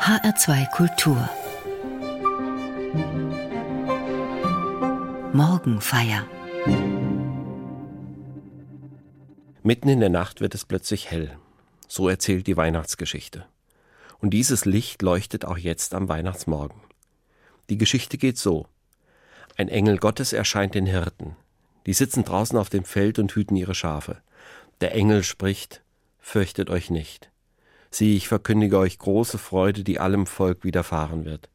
HR2 Kultur Morgenfeier Mitten in der Nacht wird es plötzlich hell. So erzählt die Weihnachtsgeschichte. Und dieses Licht leuchtet auch jetzt am Weihnachtsmorgen. Die Geschichte geht so. Ein Engel Gottes erscheint den Hirten. Die sitzen draußen auf dem Feld und hüten ihre Schafe. Der Engel spricht, Fürchtet euch nicht. Sieh, ich verkündige euch große Freude, die allem Volk widerfahren wird.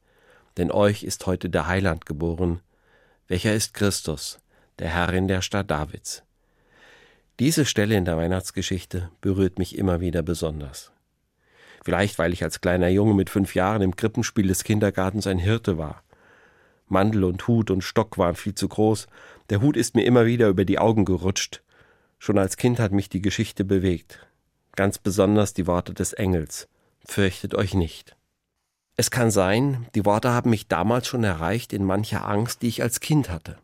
Denn euch ist heute der Heiland geboren, welcher ist Christus, der Herr in der Stadt Davids. Diese Stelle in der Weihnachtsgeschichte berührt mich immer wieder besonders. Vielleicht, weil ich als kleiner Junge mit fünf Jahren im Krippenspiel des Kindergartens ein Hirte war. Mandel und Hut und Stock waren viel zu groß, der Hut ist mir immer wieder über die Augen gerutscht. Schon als Kind hat mich die Geschichte bewegt ganz besonders die Worte des Engels. Fürchtet euch nicht. Es kann sein, die Worte haben mich damals schon erreicht in mancher Angst, die ich als Kind hatte.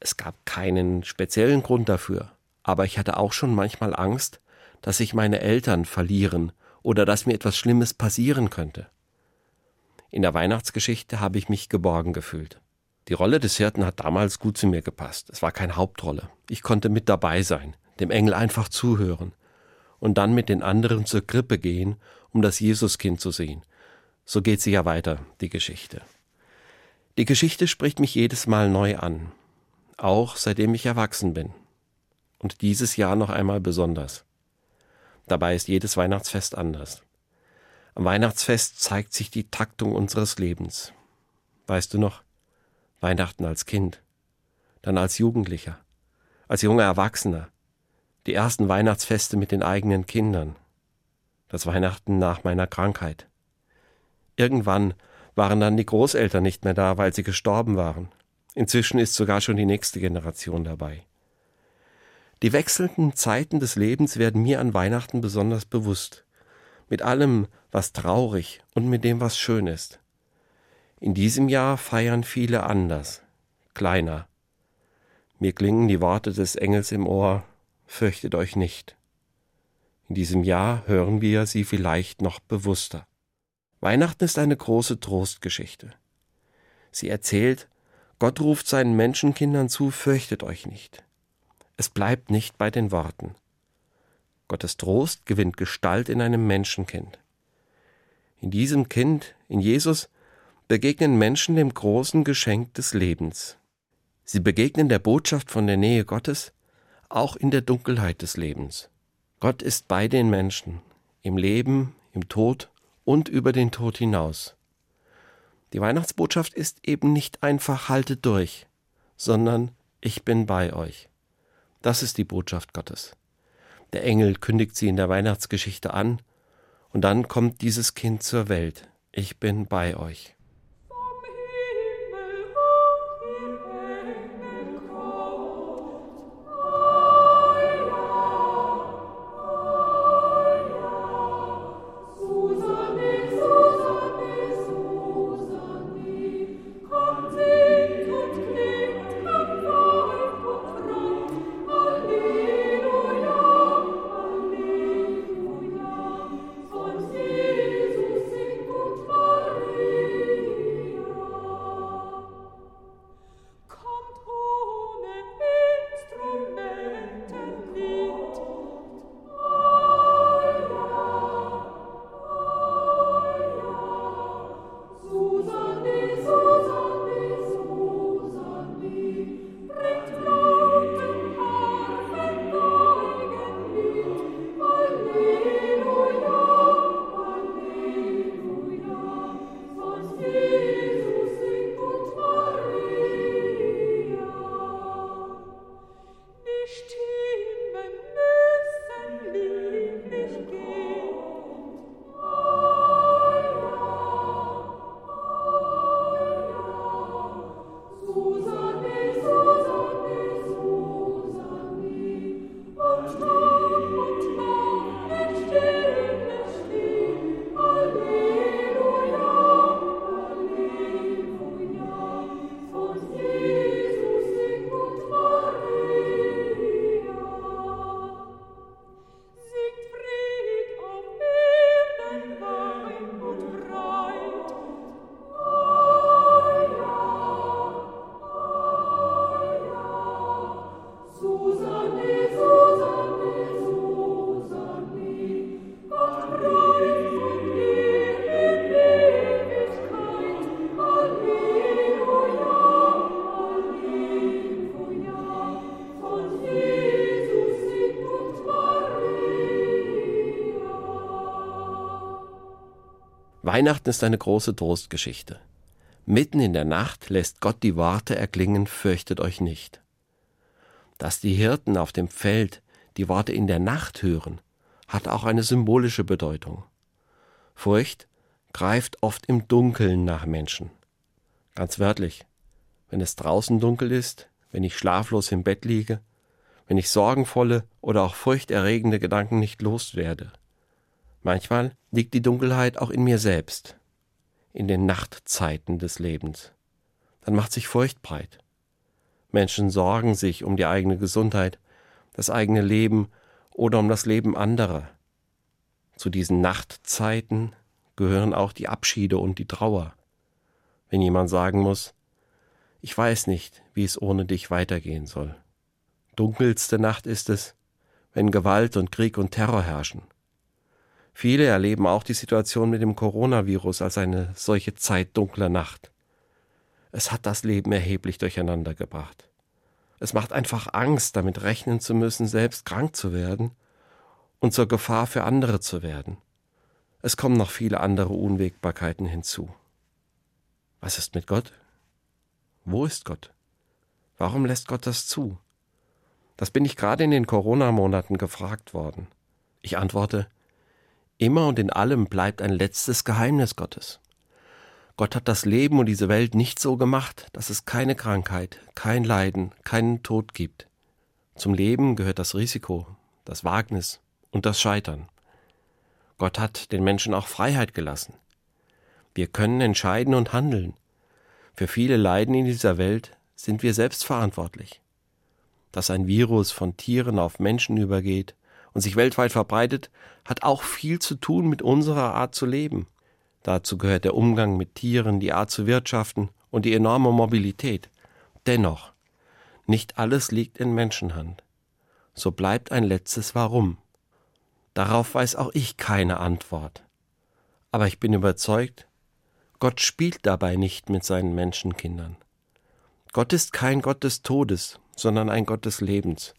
Es gab keinen speziellen Grund dafür, aber ich hatte auch schon manchmal Angst, dass ich meine Eltern verlieren oder dass mir etwas Schlimmes passieren könnte. In der Weihnachtsgeschichte habe ich mich geborgen gefühlt. Die Rolle des Hirten hat damals gut zu mir gepasst. Es war keine Hauptrolle. Ich konnte mit dabei sein, dem Engel einfach zuhören und dann mit den anderen zur Krippe gehen, um das Jesuskind zu sehen. So geht sie ja weiter, die Geschichte. Die Geschichte spricht mich jedes Mal neu an, auch seitdem ich erwachsen bin. Und dieses Jahr noch einmal besonders. Dabei ist jedes Weihnachtsfest anders. Am Weihnachtsfest zeigt sich die Taktung unseres Lebens. Weißt du noch? Weihnachten als Kind, dann als Jugendlicher, als junger Erwachsener, die ersten Weihnachtsfeste mit den eigenen Kindern, das Weihnachten nach meiner Krankheit. Irgendwann waren dann die Großeltern nicht mehr da, weil sie gestorben waren. Inzwischen ist sogar schon die nächste Generation dabei. Die wechselnden Zeiten des Lebens werden mir an Weihnachten besonders bewusst, mit allem, was traurig und mit dem, was schön ist. In diesem Jahr feiern viele anders, kleiner. Mir klingen die Worte des Engels im Ohr, fürchtet euch nicht. In diesem Jahr hören wir sie vielleicht noch bewusster. Weihnachten ist eine große Trostgeschichte. Sie erzählt, Gott ruft seinen Menschenkindern zu, fürchtet euch nicht. Es bleibt nicht bei den Worten. Gottes Trost gewinnt Gestalt in einem Menschenkind. In diesem Kind, in Jesus, begegnen Menschen dem großen Geschenk des Lebens. Sie begegnen der Botschaft von der Nähe Gottes auch in der Dunkelheit des Lebens. Gott ist bei den Menschen, im Leben, im Tod und über den Tod hinaus. Die Weihnachtsbotschaft ist eben nicht einfach haltet durch, sondern ich bin bei euch. Das ist die Botschaft Gottes. Der Engel kündigt sie in der Weihnachtsgeschichte an, und dann kommt dieses Kind zur Welt. Ich bin bei euch. Weihnachten ist eine große Trostgeschichte. Mitten in der Nacht lässt Gott die Worte erklingen, fürchtet euch nicht. Dass die Hirten auf dem Feld die Worte in der Nacht hören, hat auch eine symbolische Bedeutung. Furcht greift oft im Dunkeln nach Menschen. Ganz wörtlich, wenn es draußen dunkel ist, wenn ich schlaflos im Bett liege, wenn ich sorgenvolle oder auch furchterregende Gedanken nicht loswerde. Manchmal liegt die Dunkelheit auch in mir selbst, in den Nachtzeiten des Lebens. Dann macht sich Furcht breit. Menschen sorgen sich um die eigene Gesundheit, das eigene Leben oder um das Leben anderer. Zu diesen Nachtzeiten gehören auch die Abschiede und die Trauer. Wenn jemand sagen muss, ich weiß nicht, wie es ohne dich weitergehen soll. Dunkelste Nacht ist es, wenn Gewalt und Krieg und Terror herrschen. Viele erleben auch die Situation mit dem Coronavirus als eine solche Zeit dunkler Nacht. Es hat das Leben erheblich durcheinander gebracht. Es macht einfach Angst, damit rechnen zu müssen, selbst krank zu werden und zur Gefahr für andere zu werden. Es kommen noch viele andere Unwägbarkeiten hinzu. Was ist mit Gott? Wo ist Gott? Warum lässt Gott das zu? Das bin ich gerade in den Corona-Monaten gefragt worden. Ich antworte, Immer und in allem bleibt ein letztes Geheimnis Gottes. Gott hat das Leben und diese Welt nicht so gemacht, dass es keine Krankheit, kein Leiden, keinen Tod gibt. Zum Leben gehört das Risiko, das Wagnis und das Scheitern. Gott hat den Menschen auch Freiheit gelassen. Wir können entscheiden und handeln. Für viele Leiden in dieser Welt sind wir selbst verantwortlich. Dass ein Virus von Tieren auf Menschen übergeht, und sich weltweit verbreitet, hat auch viel zu tun mit unserer Art zu leben. Dazu gehört der Umgang mit Tieren, die Art zu wirtschaften und die enorme Mobilität. Dennoch, nicht alles liegt in Menschenhand. So bleibt ein letztes Warum. Darauf weiß auch ich keine Antwort. Aber ich bin überzeugt, Gott spielt dabei nicht mit seinen Menschenkindern. Gott ist kein Gott des Todes, sondern ein Gott des Lebens.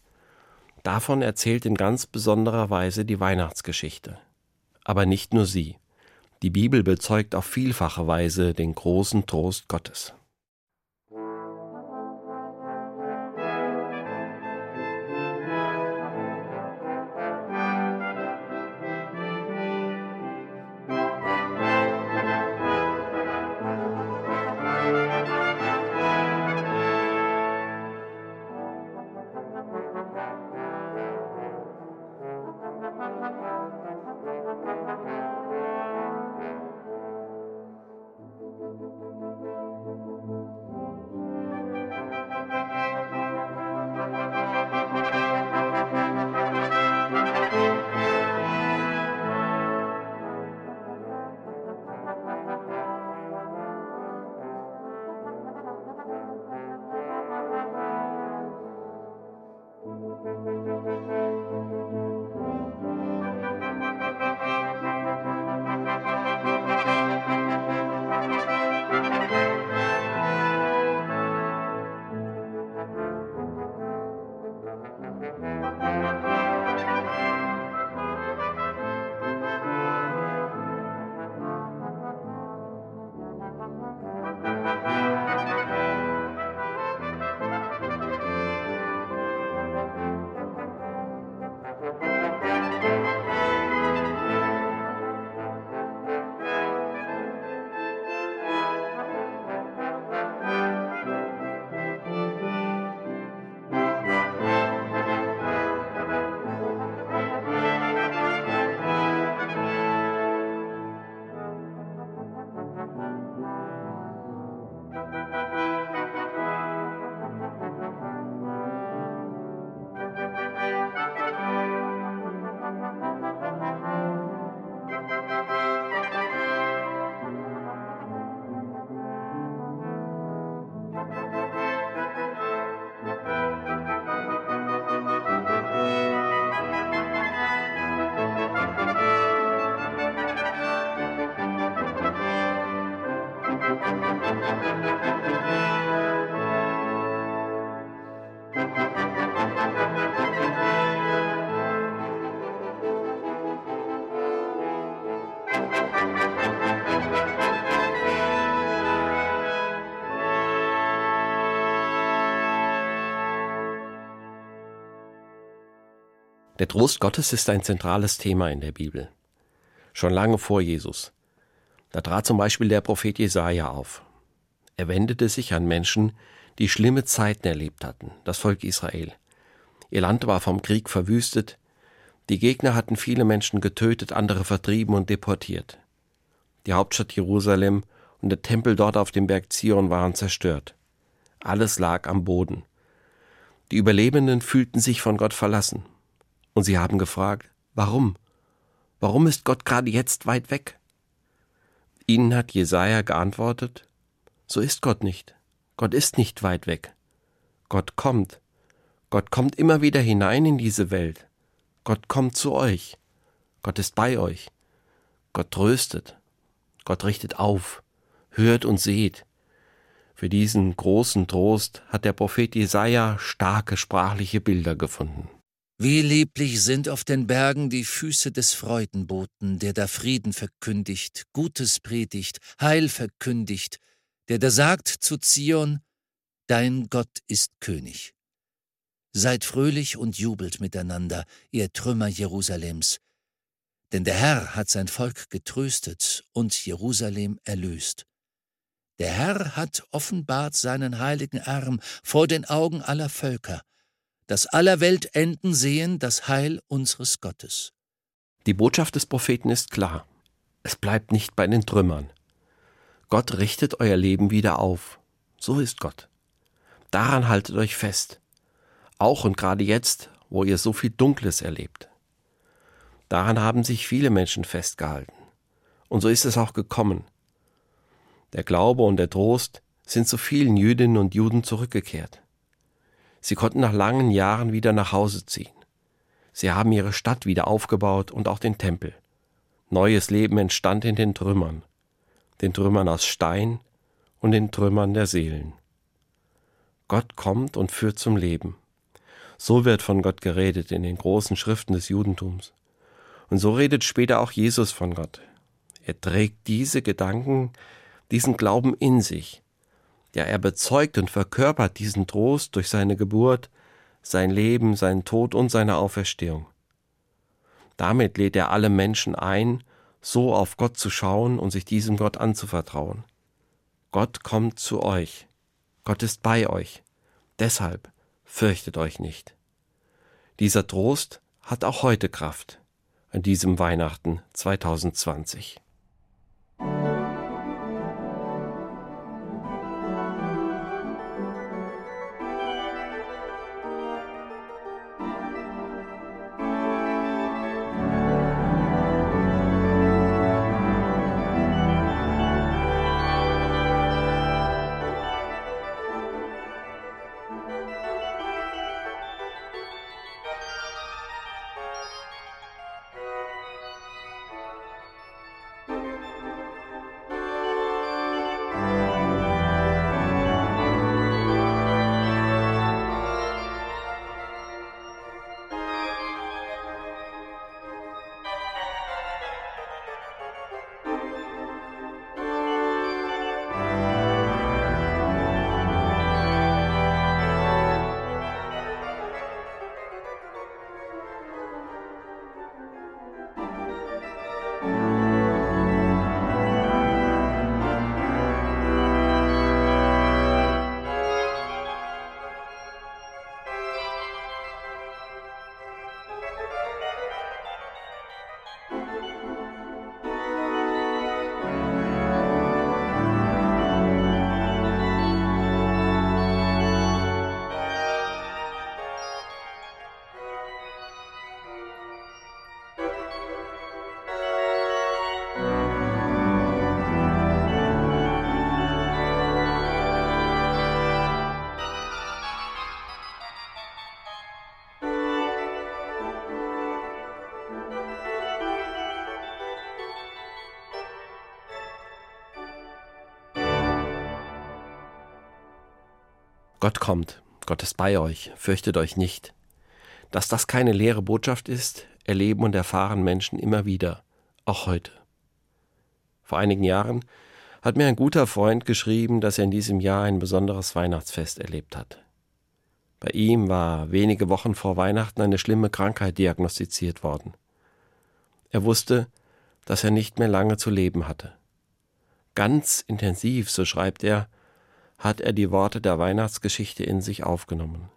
Davon erzählt in ganz besonderer Weise die Weihnachtsgeschichte. Aber nicht nur sie. Die Bibel bezeugt auf vielfache Weise den großen Trost Gottes. Der Trost Gottes ist ein zentrales Thema in der Bibel. Schon lange vor Jesus. Da trat zum Beispiel der Prophet Jesaja auf. Er wendete sich an Menschen, die schlimme Zeiten erlebt hatten, das Volk Israel. Ihr Land war vom Krieg verwüstet, die Gegner hatten viele Menschen getötet, andere vertrieben und deportiert. Die Hauptstadt Jerusalem und der Tempel dort auf dem Berg Zion waren zerstört. Alles lag am Boden. Die Überlebenden fühlten sich von Gott verlassen. Und sie haben gefragt, warum? Warum ist Gott gerade jetzt weit weg? Ihnen hat Jesaja geantwortet, so ist Gott nicht. Gott ist nicht weit weg. Gott kommt. Gott kommt immer wieder hinein in diese Welt. Gott kommt zu euch. Gott ist bei euch. Gott tröstet. Gott richtet auf. Hört und seht. Für diesen großen Trost hat der Prophet Jesaja starke sprachliche Bilder gefunden. Wie lieblich sind auf den Bergen die Füße des Freudenboten, der da Frieden verkündigt, Gutes predigt, Heil verkündigt, der da sagt zu Zion, Dein Gott ist König. Seid fröhlich und jubelt miteinander, ihr Trümmer Jerusalems, denn der Herr hat sein Volk getröstet und Jerusalem erlöst. Der Herr hat offenbart seinen heiligen Arm vor den Augen aller Völker, dass aller Weltenden sehen das Heil unseres Gottes. Die Botschaft des Propheten ist klar. Es bleibt nicht bei den Trümmern. Gott richtet euer Leben wieder auf. So ist Gott. Daran haltet euch fest. Auch und gerade jetzt, wo ihr so viel Dunkles erlebt. Daran haben sich viele Menschen festgehalten. Und so ist es auch gekommen. Der Glaube und der Trost sind zu vielen Jüdinnen und Juden zurückgekehrt. Sie konnten nach langen Jahren wieder nach Hause ziehen. Sie haben ihre Stadt wieder aufgebaut und auch den Tempel. Neues Leben entstand in den Trümmern, den Trümmern aus Stein und den Trümmern der Seelen. Gott kommt und führt zum Leben. So wird von Gott geredet in den großen Schriften des Judentums. Und so redet später auch Jesus von Gott. Er trägt diese Gedanken diesen Glauben in sich. Ja, er bezeugt und verkörpert diesen Trost durch seine Geburt, sein Leben, seinen Tod und seine Auferstehung. Damit lädt er alle Menschen ein, so auf Gott zu schauen und sich diesem Gott anzuvertrauen. Gott kommt zu euch. Gott ist bei euch. Deshalb fürchtet euch nicht. Dieser Trost hat auch heute Kraft an diesem Weihnachten 2020. Gott kommt, Gott ist bei euch, fürchtet euch nicht. Dass das keine leere Botschaft ist, erleben und erfahren Menschen immer wieder, auch heute. Vor einigen Jahren hat mir ein guter Freund geschrieben, dass er in diesem Jahr ein besonderes Weihnachtsfest erlebt hat. Bei ihm war wenige Wochen vor Weihnachten eine schlimme Krankheit diagnostiziert worden. Er wusste, dass er nicht mehr lange zu leben hatte. Ganz intensiv, so schreibt er, hat er die Worte der Weihnachtsgeschichte in sich aufgenommen.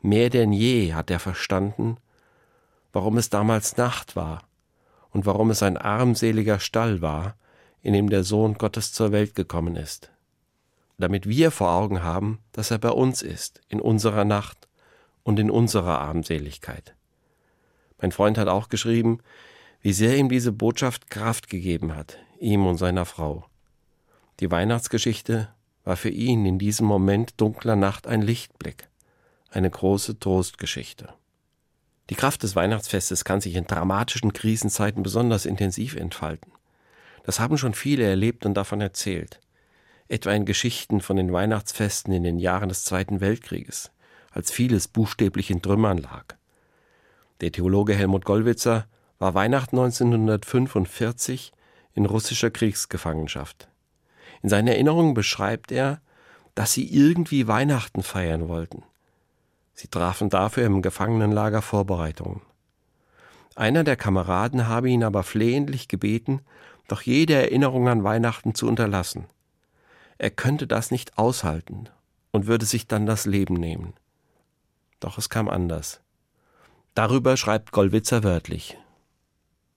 Mehr denn je hat er verstanden, warum es damals Nacht war und warum es ein armseliger Stall war, in dem der Sohn Gottes zur Welt gekommen ist damit wir vor Augen haben, dass er bei uns ist, in unserer Nacht und in unserer Armseligkeit. Mein Freund hat auch geschrieben, wie sehr ihm diese Botschaft Kraft gegeben hat, ihm und seiner Frau. Die Weihnachtsgeschichte war für ihn in diesem Moment dunkler Nacht ein Lichtblick, eine große Trostgeschichte. Die Kraft des Weihnachtsfestes kann sich in dramatischen Krisenzeiten besonders intensiv entfalten. Das haben schon viele erlebt und davon erzählt etwa in Geschichten von den Weihnachtsfesten in den Jahren des Zweiten Weltkrieges, als vieles buchstäblich in Trümmern lag. Der Theologe Helmut Gollwitzer war Weihnachten 1945 in russischer Kriegsgefangenschaft. In seinen Erinnerungen beschreibt er, dass sie irgendwie Weihnachten feiern wollten. Sie trafen dafür im Gefangenenlager Vorbereitungen. Einer der Kameraden habe ihn aber flehentlich gebeten, doch jede Erinnerung an Weihnachten zu unterlassen. Er könnte das nicht aushalten und würde sich dann das Leben nehmen. Doch es kam anders. Darüber schreibt Gollwitzer wörtlich.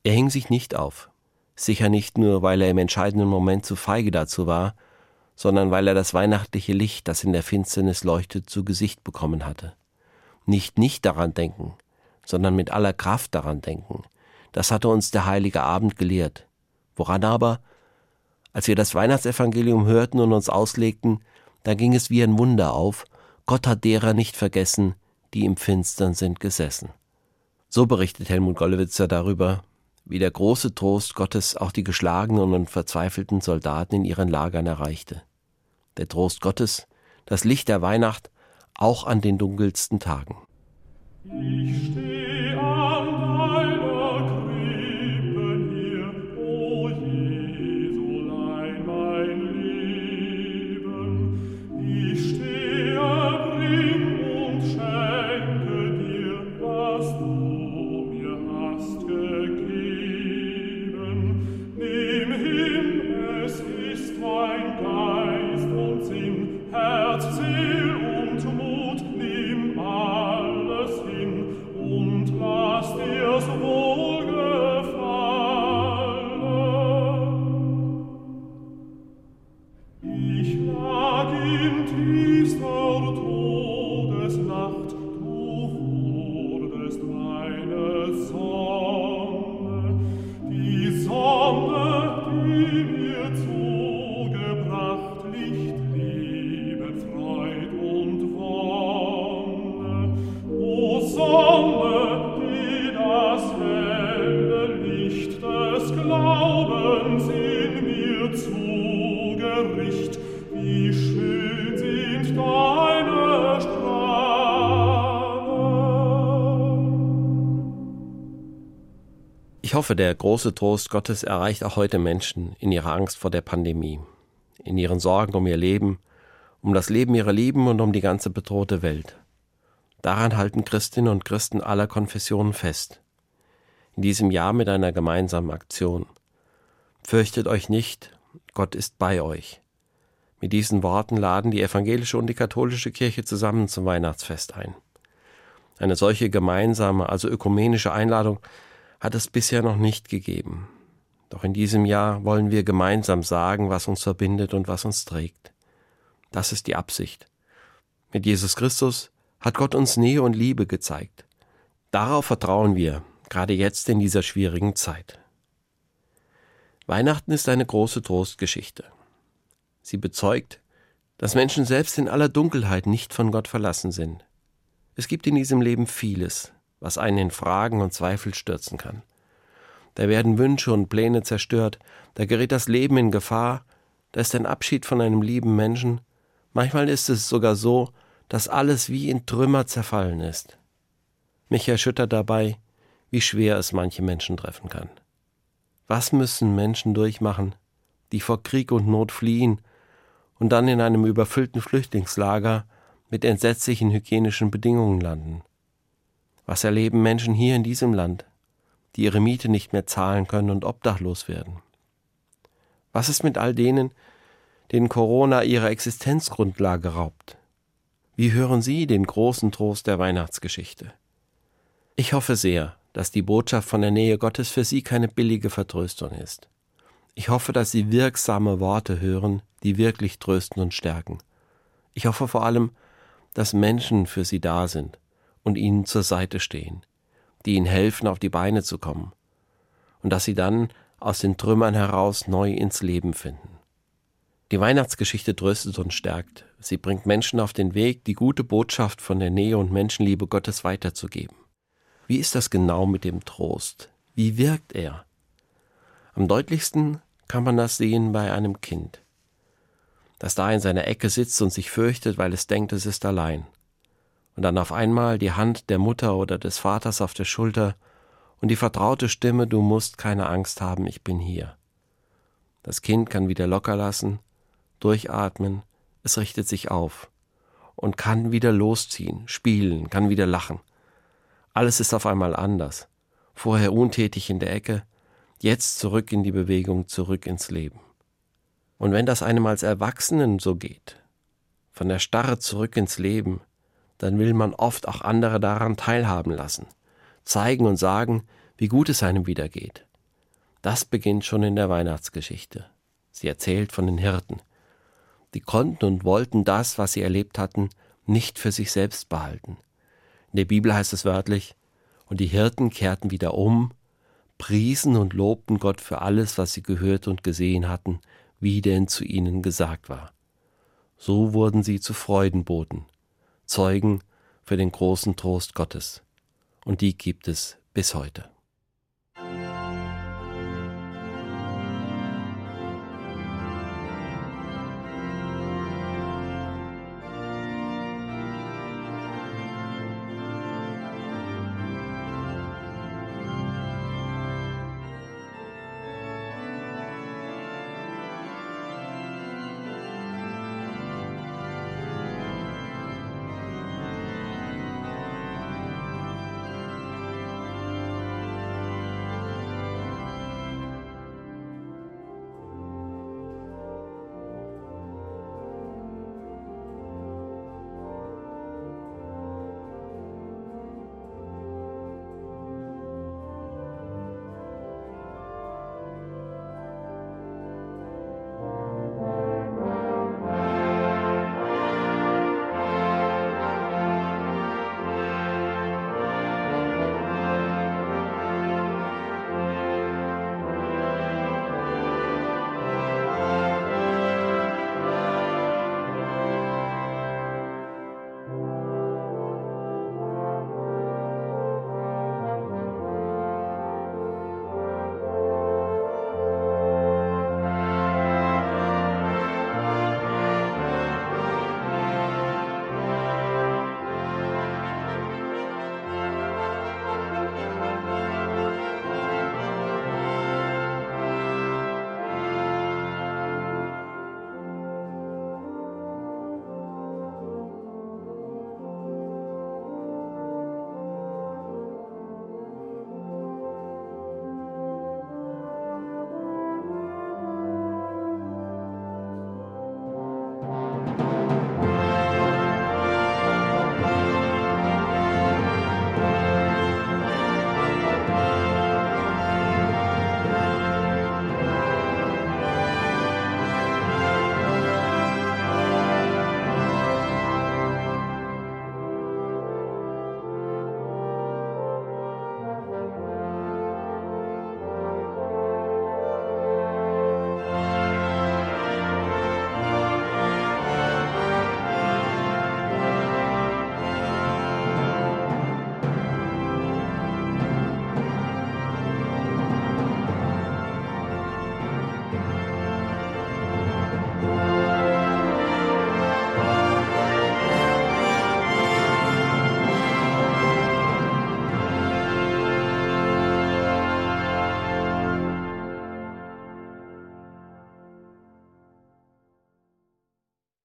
Er hing sich nicht auf, sicher nicht nur, weil er im entscheidenden Moment zu feige dazu war, sondern weil er das weihnachtliche Licht, das in der Finsternis leuchtet, zu Gesicht bekommen hatte. Nicht nicht daran denken, sondern mit aller Kraft daran denken. Das hatte uns der heilige Abend gelehrt. Woran aber? Als wir das Weihnachtsevangelium hörten und uns auslegten, da ging es wie ein Wunder auf, Gott hat derer nicht vergessen, die im Finstern sind gesessen. So berichtet Helmut Gollewitzer darüber, wie der große Trost Gottes auch die geschlagenen und verzweifelten Soldaten in ihren Lagern erreichte. Der Trost Gottes, das Licht der Weihnacht, auch an den dunkelsten Tagen. Ich steh hoffe, der große Trost Gottes erreicht auch heute Menschen in ihrer Angst vor der Pandemie, in ihren Sorgen um ihr Leben, um das Leben ihrer Lieben und um die ganze bedrohte Welt. Daran halten Christinnen und Christen aller Konfessionen fest. In diesem Jahr mit einer gemeinsamen Aktion. Fürchtet euch nicht, Gott ist bei euch. Mit diesen Worten laden die evangelische und die katholische Kirche zusammen zum Weihnachtsfest ein. Eine solche gemeinsame, also ökumenische Einladung hat es bisher noch nicht gegeben. Doch in diesem Jahr wollen wir gemeinsam sagen, was uns verbindet und was uns trägt. Das ist die Absicht. Mit Jesus Christus hat Gott uns Nähe und Liebe gezeigt. Darauf vertrauen wir, gerade jetzt in dieser schwierigen Zeit. Weihnachten ist eine große Trostgeschichte. Sie bezeugt, dass Menschen selbst in aller Dunkelheit nicht von Gott verlassen sind. Es gibt in diesem Leben vieles, was einen in Fragen und Zweifel stürzen kann. Da werden Wünsche und Pläne zerstört, da gerät das Leben in Gefahr, da ist ein Abschied von einem lieben Menschen, manchmal ist es sogar so, dass alles wie in Trümmer zerfallen ist. Mich erschüttert dabei, wie schwer es manche Menschen treffen kann. Was müssen Menschen durchmachen, die vor Krieg und Not fliehen und dann in einem überfüllten Flüchtlingslager mit entsetzlichen hygienischen Bedingungen landen? Was erleben Menschen hier in diesem Land, die ihre Miete nicht mehr zahlen können und obdachlos werden? Was ist mit all denen, denen Corona ihre Existenzgrundlage raubt? Wie hören Sie den großen Trost der Weihnachtsgeschichte? Ich hoffe sehr, dass die Botschaft von der Nähe Gottes für Sie keine billige Vertröstung ist. Ich hoffe, dass Sie wirksame Worte hören, die wirklich trösten und stärken. Ich hoffe vor allem, dass Menschen für Sie da sind und Ihnen zur Seite stehen, die Ihnen helfen, auf die Beine zu kommen, und dass Sie dann aus den Trümmern heraus neu ins Leben finden. Die Weihnachtsgeschichte tröstet und stärkt. Sie bringt Menschen auf den Weg, die gute Botschaft von der Nähe und Menschenliebe Gottes weiterzugeben. Wie ist das genau mit dem Trost? Wie wirkt er? Am deutlichsten kann man das sehen bei einem Kind, das da in seiner Ecke sitzt und sich fürchtet, weil es denkt, es ist allein. Und dann auf einmal die Hand der Mutter oder des Vaters auf der Schulter und die vertraute Stimme, du musst keine Angst haben, ich bin hier. Das Kind kann wieder locker lassen, durchatmen, es richtet sich auf und kann wieder losziehen, spielen, kann wieder lachen. Alles ist auf einmal anders. Vorher untätig in der Ecke, jetzt zurück in die Bewegung, zurück ins Leben. Und wenn das einem als Erwachsenen so geht, von der Starre zurück ins Leben, dann will man oft auch andere daran teilhaben lassen, zeigen und sagen, wie gut es einem wieder geht. Das beginnt schon in der Weihnachtsgeschichte. Sie erzählt von den Hirten. Die konnten und wollten das, was sie erlebt hatten, nicht für sich selbst behalten. In der Bibel heißt es wörtlich, und die Hirten kehrten wieder um, priesen und lobten Gott für alles, was sie gehört und gesehen hatten, wie denn zu ihnen gesagt war. So wurden sie zu Freudenboten, Zeugen für den großen Trost Gottes. Und die gibt es bis heute.